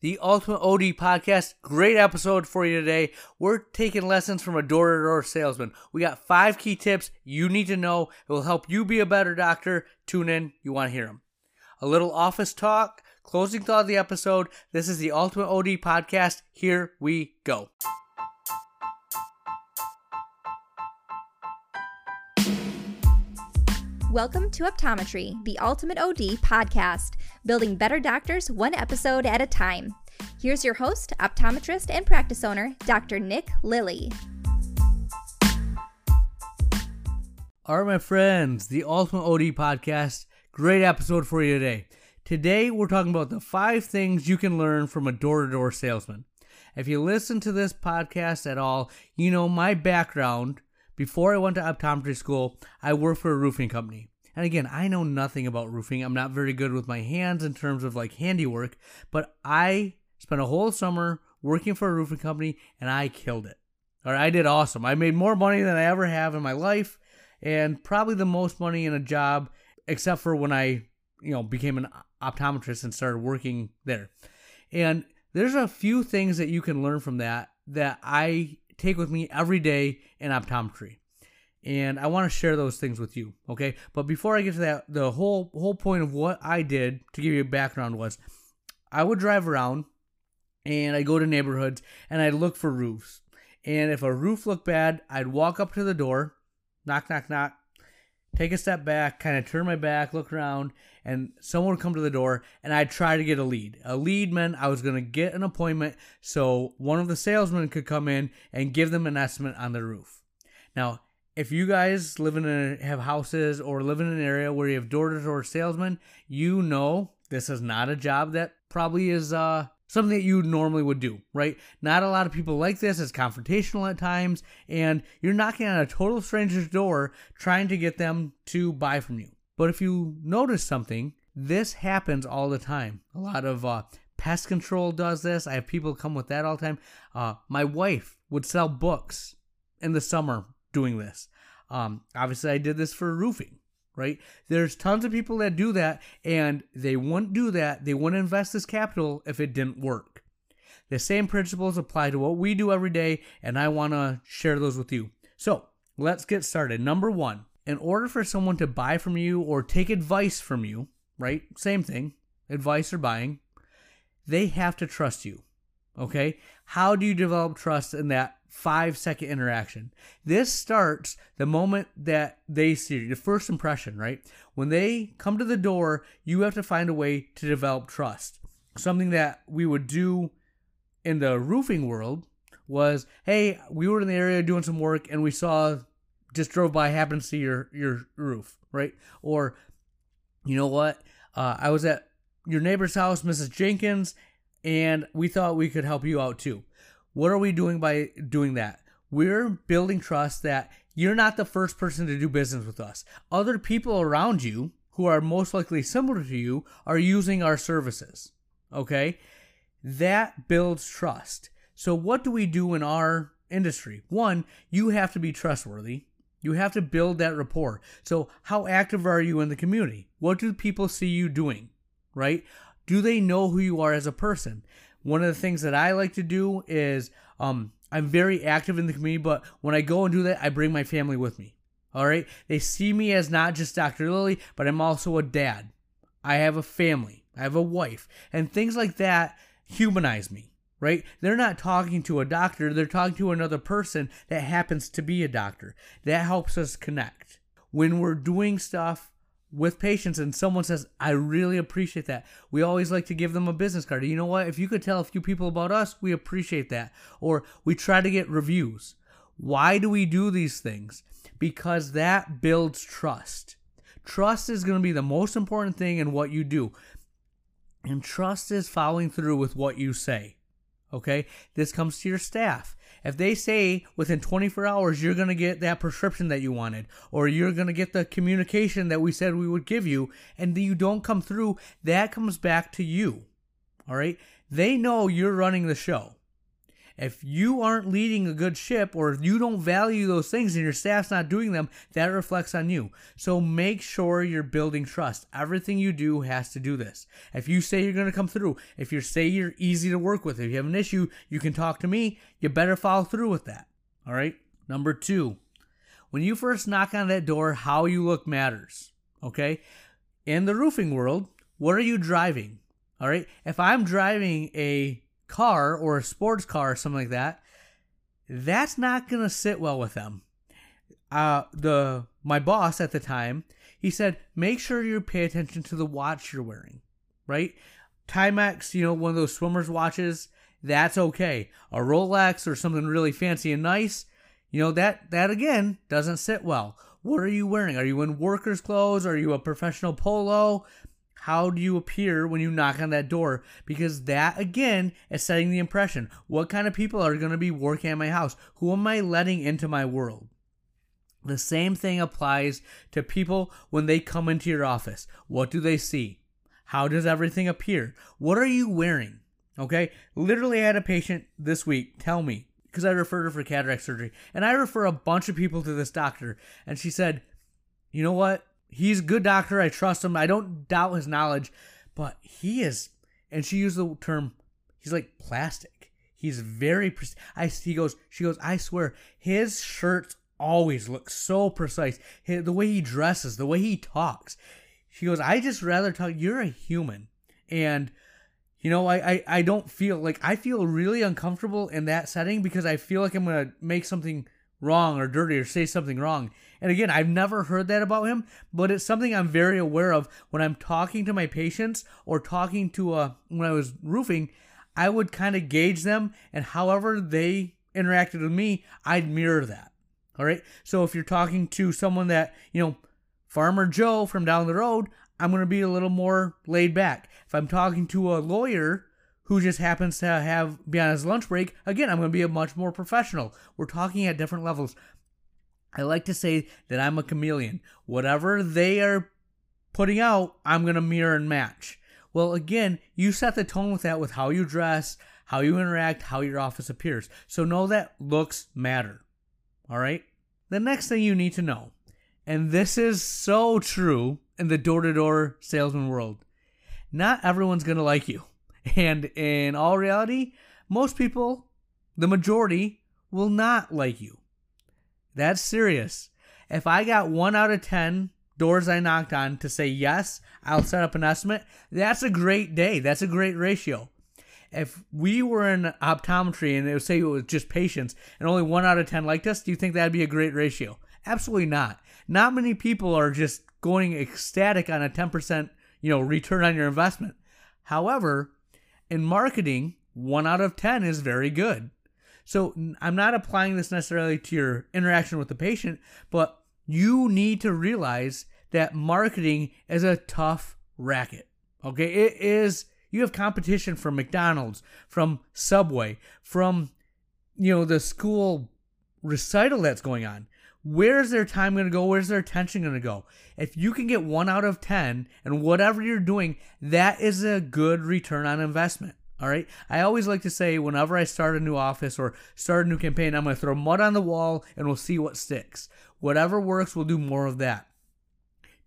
the Ultimate OD Podcast. Great episode for you today. We're taking lessons from a door to door salesman. We got five key tips you need to know. It will help you be a better doctor. Tune in, you want to hear them. A little office talk, closing thought of the episode. This is the Ultimate OD Podcast. Here we go. Welcome to Optometry, the Ultimate OD podcast, building better doctors one episode at a time. Here's your host, optometrist, and practice owner, Dr. Nick Lilly. All right, my friends, the Ultimate OD Podcast. Great episode for you today. Today, we're talking about the five things you can learn from a door to door salesman. If you listen to this podcast at all, you know my background before I went to optometry school, I worked for a roofing company. And again, I know nothing about roofing. I'm not very good with my hands in terms of like handiwork, but I spent a whole summer working for a roofing company and I killed it. Or I did awesome. I made more money than I ever have in my life and probably the most money in a job except for when I, you know, became an optometrist and started working there. And there's a few things that you can learn from that that I take with me every day in optometry. And I want to share those things with you, okay? But before I get to that, the whole whole point of what I did to give you a background was I would drive around and I'd go to neighborhoods and I'd look for roofs. And if a roof looked bad, I'd walk up to the door, knock, knock, knock, take a step back, kind of turn my back, look around, and someone would come to the door and I'd try to get a lead. A lead meant I was going to get an appointment so one of the salesmen could come in and give them an estimate on the roof. Now, if you guys live in a, have houses or live in an area where you have door to door salesmen, you know this is not a job that probably is uh, something that you normally would do, right? Not a lot of people like this. It's confrontational at times, and you're knocking on a total stranger's door trying to get them to buy from you. But if you notice something, this happens all the time. A lot of uh, pest control does this. I have people come with that all the time. Uh, my wife would sell books in the summer doing this. Um, obviously, I did this for roofing right? There's tons of people that do that and they wouldn't do that. They wouldn't invest this capital if it didn't work. The same principles apply to what we do every day, and I want to share those with you. So let's get started. Number one, in order for someone to buy from you or take advice from you, right? Same thing, advice or buying, they have to trust you. Okay? How do you develop trust in that five second interaction. This starts the moment that they see you, the first impression, right? When they come to the door, you have to find a way to develop trust. Something that we would do in the roofing world was, hey, we were in the area doing some work and we saw just drove by, happened to see your your roof, right? Or, you know what? Uh, I was at your neighbor's house, Mrs. Jenkins, and we thought we could help you out too. What are we doing by doing that? We're building trust that you're not the first person to do business with us. Other people around you who are most likely similar to you are using our services. Okay? That builds trust. So, what do we do in our industry? One, you have to be trustworthy. You have to build that rapport. So, how active are you in the community? What do people see you doing? Right? Do they know who you are as a person? One of the things that I like to do is um, I'm very active in the community, but when I go and do that, I bring my family with me. All right. They see me as not just Dr. Lilly, but I'm also a dad. I have a family. I have a wife. And things like that humanize me, right? They're not talking to a doctor, they're talking to another person that happens to be a doctor. That helps us connect. When we're doing stuff with patients and someone says, I really appreciate that. We always like to give them a business card. You know what? If you could tell a few people about us, we appreciate that. Or we try to get reviews. Why do we do these things? Because that builds trust. Trust is going to be the most important thing in what you do. And trust is following through with what you say. Okay? This comes to your staff. If they say within 24 hours you're going to get that prescription that you wanted, or you're going to get the communication that we said we would give you, and you don't come through, that comes back to you. All right? They know you're running the show. If you aren't leading a good ship or if you don't value those things and your staff's not doing them, that reflects on you. So make sure you're building trust. Everything you do has to do this. If you say you're going to come through, if you say you're easy to work with, if you have an issue, you can talk to me, you better follow through with that. All right? Number two, when you first knock on that door, how you look matters. Okay? In the roofing world, what are you driving? All right? If I'm driving a car or a sports car or something like that, that's not going to sit well with them. Uh, the my boss at the time, he said, make sure you pay attention to the watch you're wearing, right? Timex, you know, one of those swimmers watches, that's okay. A Rolex or something really fancy and nice, you know, that that again doesn't sit well. What are you wearing? Are you in workers' clothes? Are you a professional polo? How do you appear when you knock on that door? Because that, again, is setting the impression. What kind of people are going to be working at my house? Who am I letting into my world? The same thing applies to people when they come into your office. What do they see? How does everything appear? What are you wearing? Okay? Literally, I had a patient this week tell me, because I referred her for cataract surgery, and I refer a bunch of people to this doctor, and she said, You know what? He's a good doctor. I trust him. I don't doubt his knowledge, but he is. And she used the term. He's like plastic. He's very. Pre- I. He goes. She goes. I swear, his shirts always look so precise. His, the way he dresses, the way he talks. She goes. I just rather talk. You're a human, and you know, I, I, I don't feel like I feel really uncomfortable in that setting because I feel like I'm gonna make something wrong or dirty or say something wrong. And again, I've never heard that about him, but it's something I'm very aware of when I'm talking to my patients or talking to a uh, when I was roofing, I would kind of gauge them and however they interacted with me, I'd mirror that. All right? So if you're talking to someone that, you know, Farmer Joe from down the road, I'm going to be a little more laid back. If I'm talking to a lawyer who just happens to have be on his lunch break, again, I'm going to be a much more professional. We're talking at different levels. I like to say that I'm a chameleon. Whatever they are putting out, I'm going to mirror and match. Well, again, you set the tone with that with how you dress, how you interact, how your office appears. So know that looks matter. All right? The next thing you need to know, and this is so true in the door to door salesman world, not everyone's going to like you. And in all reality, most people, the majority, will not like you. That's serious. If I got one out of 10 doors I knocked on to say yes, I'll set up an estimate, that's a great day. That's a great ratio. If we were in optometry and it would say it was just patients and only one out of 10 liked us, do you think that'd be a great ratio? Absolutely not. Not many people are just going ecstatic on a 10%, you know, return on your investment. However, in marketing, one out of 10 is very good. So I'm not applying this necessarily to your interaction with the patient, but you need to realize that marketing is a tough racket. Okay, it is. You have competition from McDonald's, from Subway, from you know the school recital that's going on. Where's their time going to go? Where's their attention going to go? If you can get one out of 10 and whatever you're doing, that is a good return on investment. All right. I always like to say whenever I start a new office or start a new campaign, I'm going to throw mud on the wall and we'll see what sticks. Whatever works, we'll do more of that.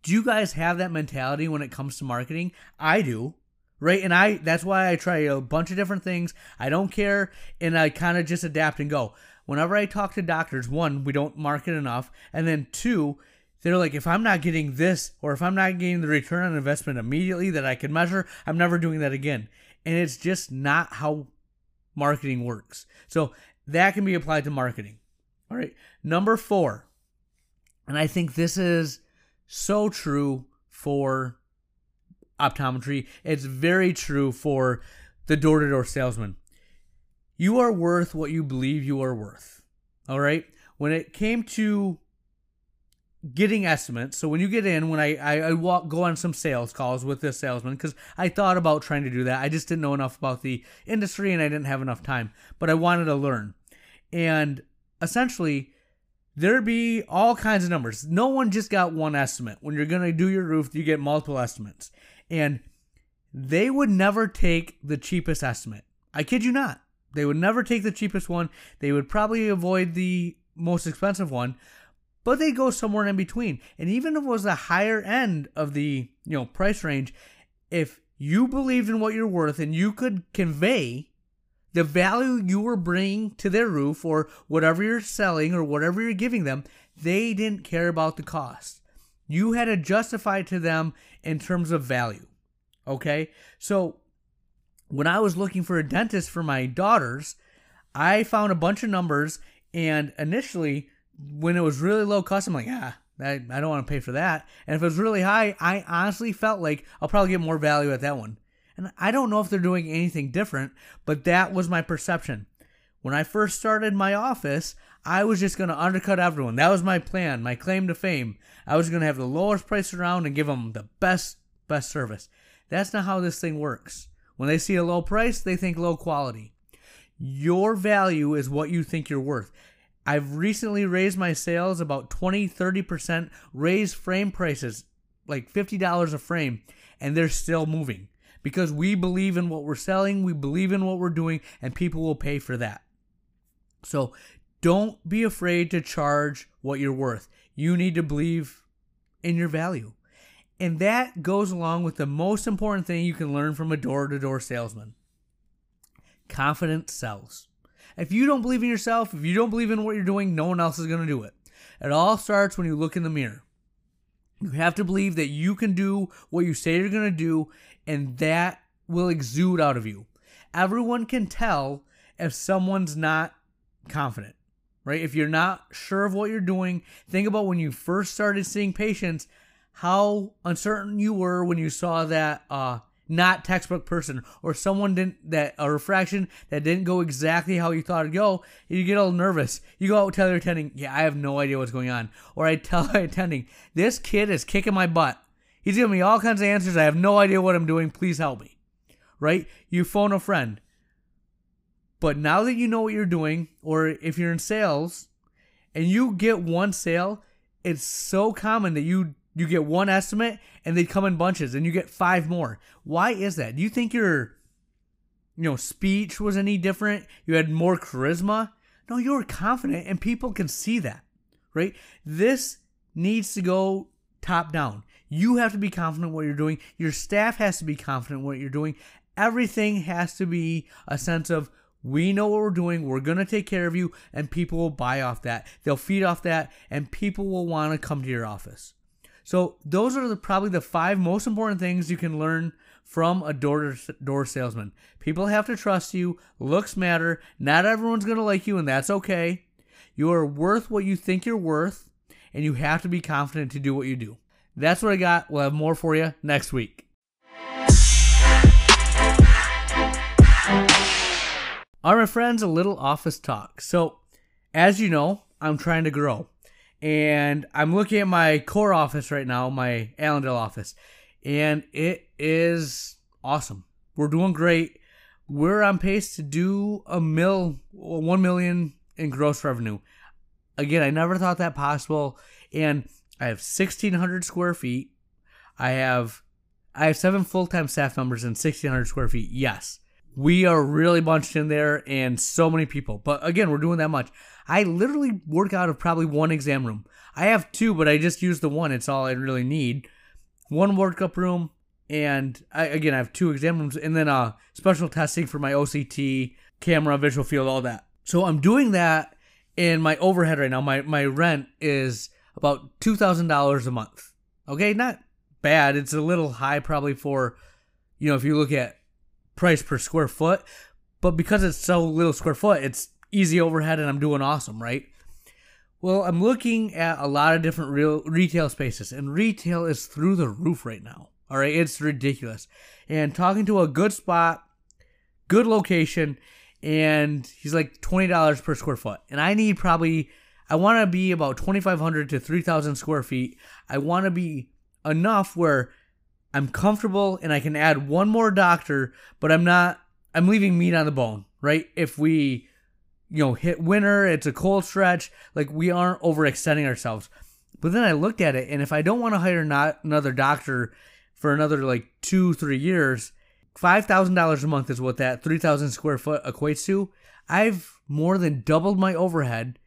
Do you guys have that mentality when it comes to marketing? I do. Right. And I, that's why I try a bunch of different things. I don't care. And I kind of just adapt and go. Whenever I talk to doctors, one, we don't market enough. And then two, they're like, if I'm not getting this or if I'm not getting the return on investment immediately that I can measure, I'm never doing that again and it's just not how marketing works. So that can be applied to marketing. All right. Number four, and I think this is so true for optometry, it's very true for the door to door salesman. You are worth what you believe you are worth. All right. When it came to getting estimates. So when you get in, when I I, I walk go on some sales calls with this salesman because I thought about trying to do that. I just didn't know enough about the industry and I didn't have enough time, but I wanted to learn. And essentially, there'd be all kinds of numbers. No one just got one estimate. When you're gonna do your roof, you get multiple estimates, and they would never take the cheapest estimate. I kid you not. They would never take the cheapest one. They would probably avoid the most expensive one, but they go somewhere in between. And even if it was the higher end of the, you know, price range, if you believed in what you're worth and you could convey the value you were bringing to their roof or whatever you're selling or whatever you're giving them, they didn't care about the cost. You had to justify to them in terms of value. Okay? So when I was looking for a dentist for my daughters, I found a bunch of numbers and initially when it was really low cost, I'm like, ah, I, I don't want to pay for that. And if it was really high, I honestly felt like I'll probably get more value at that one. And I don't know if they're doing anything different, but that was my perception. When I first started my office, I was just going to undercut everyone. That was my plan, my claim to fame. I was going to have the lowest price around and give them the best, best service. That's not how this thing works. When they see a low price, they think low quality. Your value is what you think you're worth. I've recently raised my sales about 20, 30%, raised frame prices like $50 a frame, and they're still moving because we believe in what we're selling, we believe in what we're doing, and people will pay for that. So don't be afraid to charge what you're worth. You need to believe in your value. And that goes along with the most important thing you can learn from a door to door salesman confidence sells. If you don't believe in yourself, if you don't believe in what you're doing, no one else is going to do it. It all starts when you look in the mirror. You have to believe that you can do what you say you're going to do, and that will exude out of you. Everyone can tell if someone's not confident, right? If you're not sure of what you're doing, think about when you first started seeing patients, how uncertain you were when you saw that uh, not textbook person or someone didn't that a refraction that didn't go exactly how you thought it'd go, you get a little nervous. You go out tell your attending, yeah, I have no idea what's going on. Or I tell my attending, this kid is kicking my butt. He's giving me all kinds of answers. I have no idea what I'm doing. Please help me. Right? You phone a friend. But now that you know what you're doing, or if you're in sales and you get one sale, it's so common that you you get one estimate and they come in bunches and you get five more. Why is that? Do you think your you know speech was any different? You had more charisma? No, you were confident and people can see that. Right? This needs to go top down. You have to be confident what you're doing. Your staff has to be confident what you're doing. Everything has to be a sense of we know what we're doing. We're going to take care of you, and people will buy off that. They'll feed off that, and people will want to come to your office. So those are the, probably the five most important things you can learn from a door door salesman. People have to trust you. Looks matter. Not everyone's going to like you, and that's okay. You are worth what you think you're worth, and you have to be confident to do what you do. That's what I got. We'll have more for you next week. All right, my friends, a little office talk. So, as you know, I'm trying to grow and I'm looking at my core office right now, my Allendale office, and it is awesome. We're doing great. We're on pace to do a mill, one million in gross revenue. Again, I never thought that possible, and I have 1,600 square feet. I have I have seven full time staff members and 1,600 square feet. Yes, we are really bunched in there, and so many people. But again, we're doing that much. I literally work out of probably one exam room. I have two, but I just use the one. It's all I really need. One workup room, and I, again, I have two exam rooms, and then uh, special testing for my OCT, camera, visual field, all that. So I'm doing that, and my overhead right now, my, my rent is about $2,000 a month. Okay, not bad. It's a little high probably for, you know, if you look at price per square foot, but because it's so little square foot, it's easy overhead and I'm doing awesome, right? Well, I'm looking at a lot of different real retail spaces, and retail is through the roof right now. All right, it's ridiculous. And talking to a good spot, good location, and he's like twenty dollars per square foot, and I need probably I want to be about twenty five hundred to three thousand square feet. I want to be enough where I'm comfortable and I can add one more doctor, but I'm not. I'm leaving meat on the bone, right? If we you know, hit winter, it's a cold stretch, like we aren't overextending ourselves. But then I looked at it, and if I don't want to hire not another doctor for another like two, three years, $5,000 a month is what that 3,000 square foot equates to. I've more than doubled my overhead.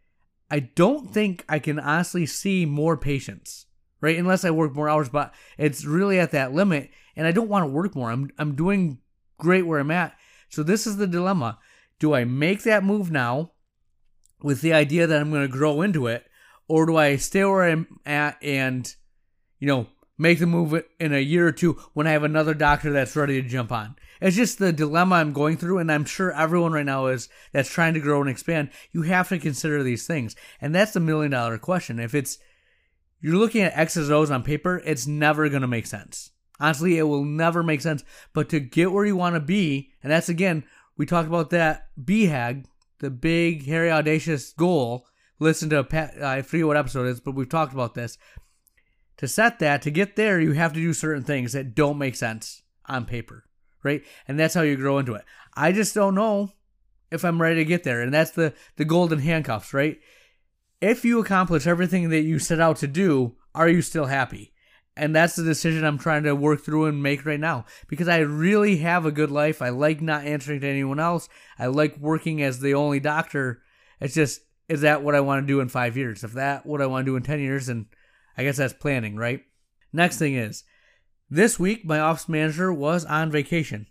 I don't think I can honestly see more patients, right? Unless I work more hours, but it's really at that limit and I don't want to work more. I'm I'm doing great where I'm at. So this is the dilemma. Do I make that move now with the idea that I'm going to grow into it or do I stay where I'm at and you know, make the move in a year or two when I have another doctor that's ready to jump on. It's just the dilemma I'm going through, and I'm sure everyone right now is that's trying to grow and expand. You have to consider these things, and that's the million dollar question. If it's you're looking at X's O's on paper, it's never going to make sense. Honestly, it will never make sense. But to get where you want to be, and that's again, we talked about that BHAG, the big, hairy, audacious goal. Listen to Pat, I forget what episode it is, but we've talked about this to set that, to get there, you have to do certain things that don't make sense on paper, right? And that's how you grow into it. I just don't know if I'm ready to get there. And that's the, the golden handcuffs, right? If you accomplish everything that you set out to do, are you still happy? And that's the decision I'm trying to work through and make right now because I really have a good life. I like not answering to anyone else. I like working as the only doctor. It's just, is that what I want to do in five years? If that what I want to do in 10 years, and I guess that's planning, right? Next thing is, this week my office manager was on vacation.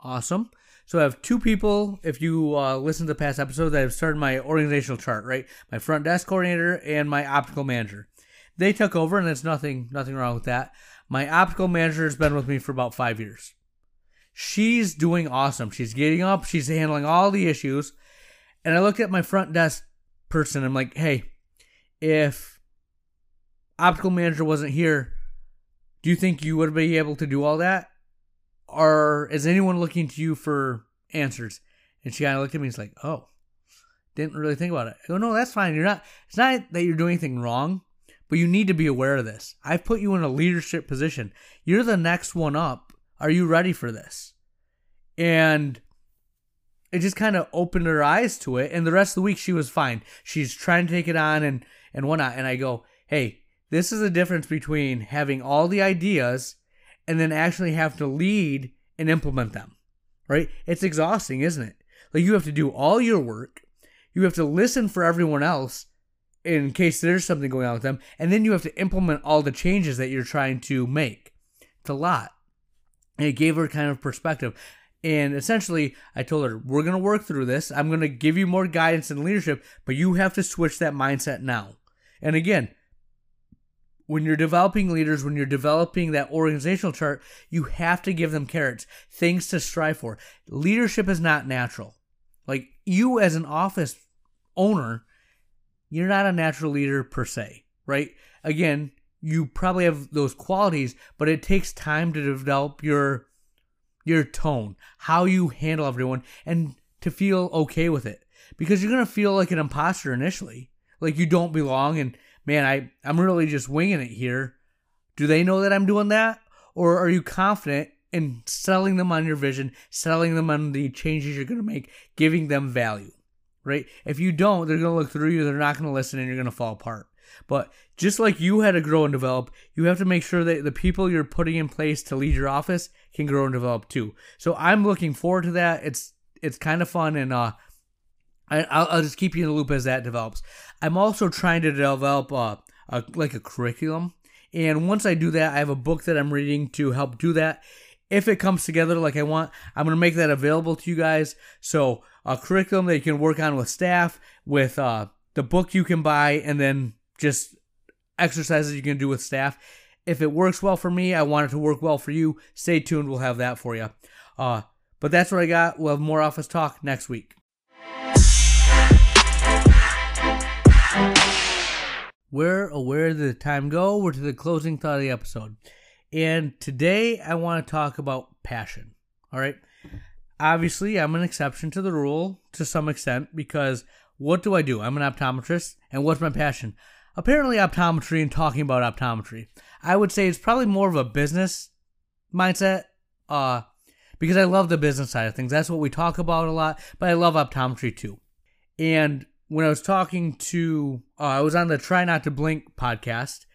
Awesome. So I have two people, if you uh, listen to the past episodes, have started my organizational chart, right? My front desk coordinator and my optical manager. They took over, and there's nothing nothing wrong with that. My optical manager has been with me for about five years. She's doing awesome. She's getting up. She's handling all the issues. And I looked at my front desk person. I'm like, hey, if optical manager wasn't here, do you think you would be able to do all that? Or is anyone looking to you for answers? And she kind of looked at me and was like, oh, didn't really think about it. I go, no, that's fine. You're not, it's not that you're doing anything wrong, but you need to be aware of this. I've put you in a leadership position. You're the next one up. Are you ready for this? And it just kind of opened her eyes to it. And the rest of the week, she was fine. She's trying to take it on and, and whatnot. And I go, hey, this is the difference between having all the ideas and then actually have to lead and implement them, right? It's exhausting, isn't it? Like you have to do all your work, you have to listen for everyone else in case there's something going on with them, and then you have to implement all the changes that you're trying to make. It's a lot. And it gave her kind of perspective. And essentially, I told her, we're going to work through this. I'm going to give you more guidance and leadership, but you have to switch that mindset now. And again, when you're developing leaders, when you're developing that organizational chart, you have to give them carrots, things to strive for. Leadership is not natural. Like you, as an office owner, you're not a natural leader per se, right? Again, you probably have those qualities, but it takes time to develop your your tone, how you handle everyone, and to feel okay with it. Because you're gonna feel like an imposter initially, like you don't belong, and man, I, I'm really just winging it here. Do they know that I'm doing that? Or are you confident in selling them on your vision, selling them on the changes you're going to make, giving them value? Right? If you don't, they're going to look through you, they're not going to listen, and you're going to fall apart. But just like you had to grow and develop, you have to make sure that the people you're putting in place to lead your office can grow and develop too. So I'm looking forward to that. It's it's kind of fun and uh I, will just keep you in the loop as that develops. I'm also trying to develop a, a, like a curriculum, and once I do that, I have a book that I'm reading to help do that. If it comes together like I want, I'm gonna make that available to you guys. So a curriculum that you can work on with staff, with uh, the book you can buy, and then just exercises you can do with staff. If it works well for me, I want it to work well for you. Stay tuned. We'll have that for you. Uh, but that's what I got. We'll have more office talk next week. We're aware of the time go. We're to the closing thought of the episode. And today I want to talk about passion. All right. Obviously, I'm an exception to the rule to some extent because what do I do? I'm an optometrist, and what's my passion? Apparently, optometry and talking about optometry. I would say it's probably more of a business mindset, uh, because I love the business side of things. That's what we talk about a lot, but I love optometry too. And when I was talking to, uh, I was on the Try Not to Blink podcast.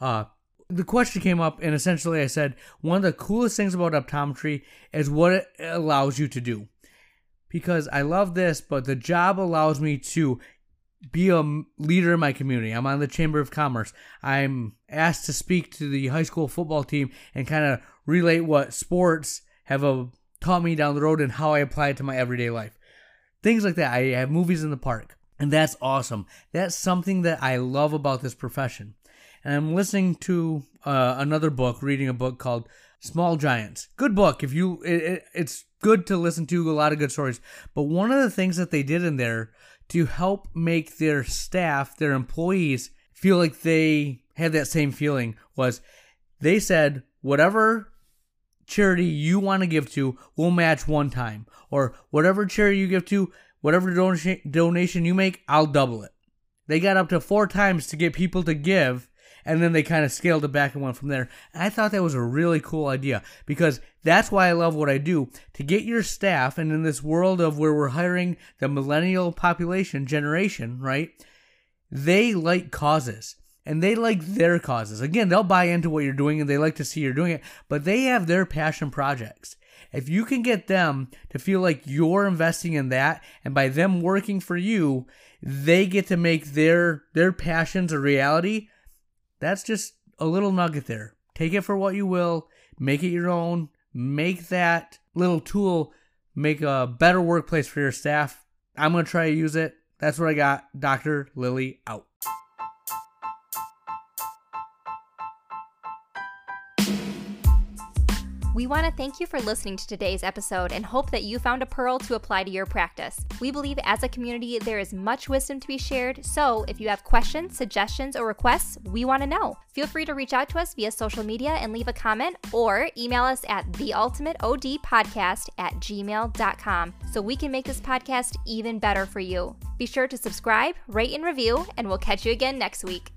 Uh, the question came up, and essentially I said, one of the coolest things about optometry is what it allows you to do. Because I love this, but the job allows me to be a leader in my community. I'm on the Chamber of Commerce. I'm asked to speak to the high school football team and kind of relate what sports have a, uh, taught me down the road and how I apply it to my everyday life. Things like that. I have movies in the park, and that's awesome. That's something that I love about this profession. And I'm listening to uh, another book, reading a book called Small Giants. Good book. If you, it, it, it's good to listen to. A lot of good stories. But one of the things that they did in there to help make their staff, their employees, feel like they had that same feeling was they said, whatever charity you want to give to, we'll match one time. Or whatever charity you give to, whatever donation you make, I'll double it. They got up to four times to get people to give and then they kind of scaled it back and went from there. And I thought that was a really cool idea because that's why I love what I do to get your staff. And in this world of where we're hiring the millennial population generation, right? They like causes and they like their causes. Again, they'll buy into what you're doing and they like to see you're doing it, but they have their passion projects. If you can get them to feel like you're investing in that and by them working for you, they get to make their their passions a reality, that's just a little nugget there. Take it for what you will, make it your own, make that little tool make a better workplace for your staff. I'm going to try to use it. That's what I got. Dr. Lilly out. We want to thank you for listening to today's episode and hope that you found a pearl to apply to your practice. We believe as a community there is much wisdom to be shared, so if you have questions, suggestions, or requests, we want to know. Feel free to reach out to us via social media and leave a comment or email us at theultimateodpodcast at gmail.com so we can make this podcast even better for you. Be sure to subscribe, rate, and review, and we'll catch you again next week.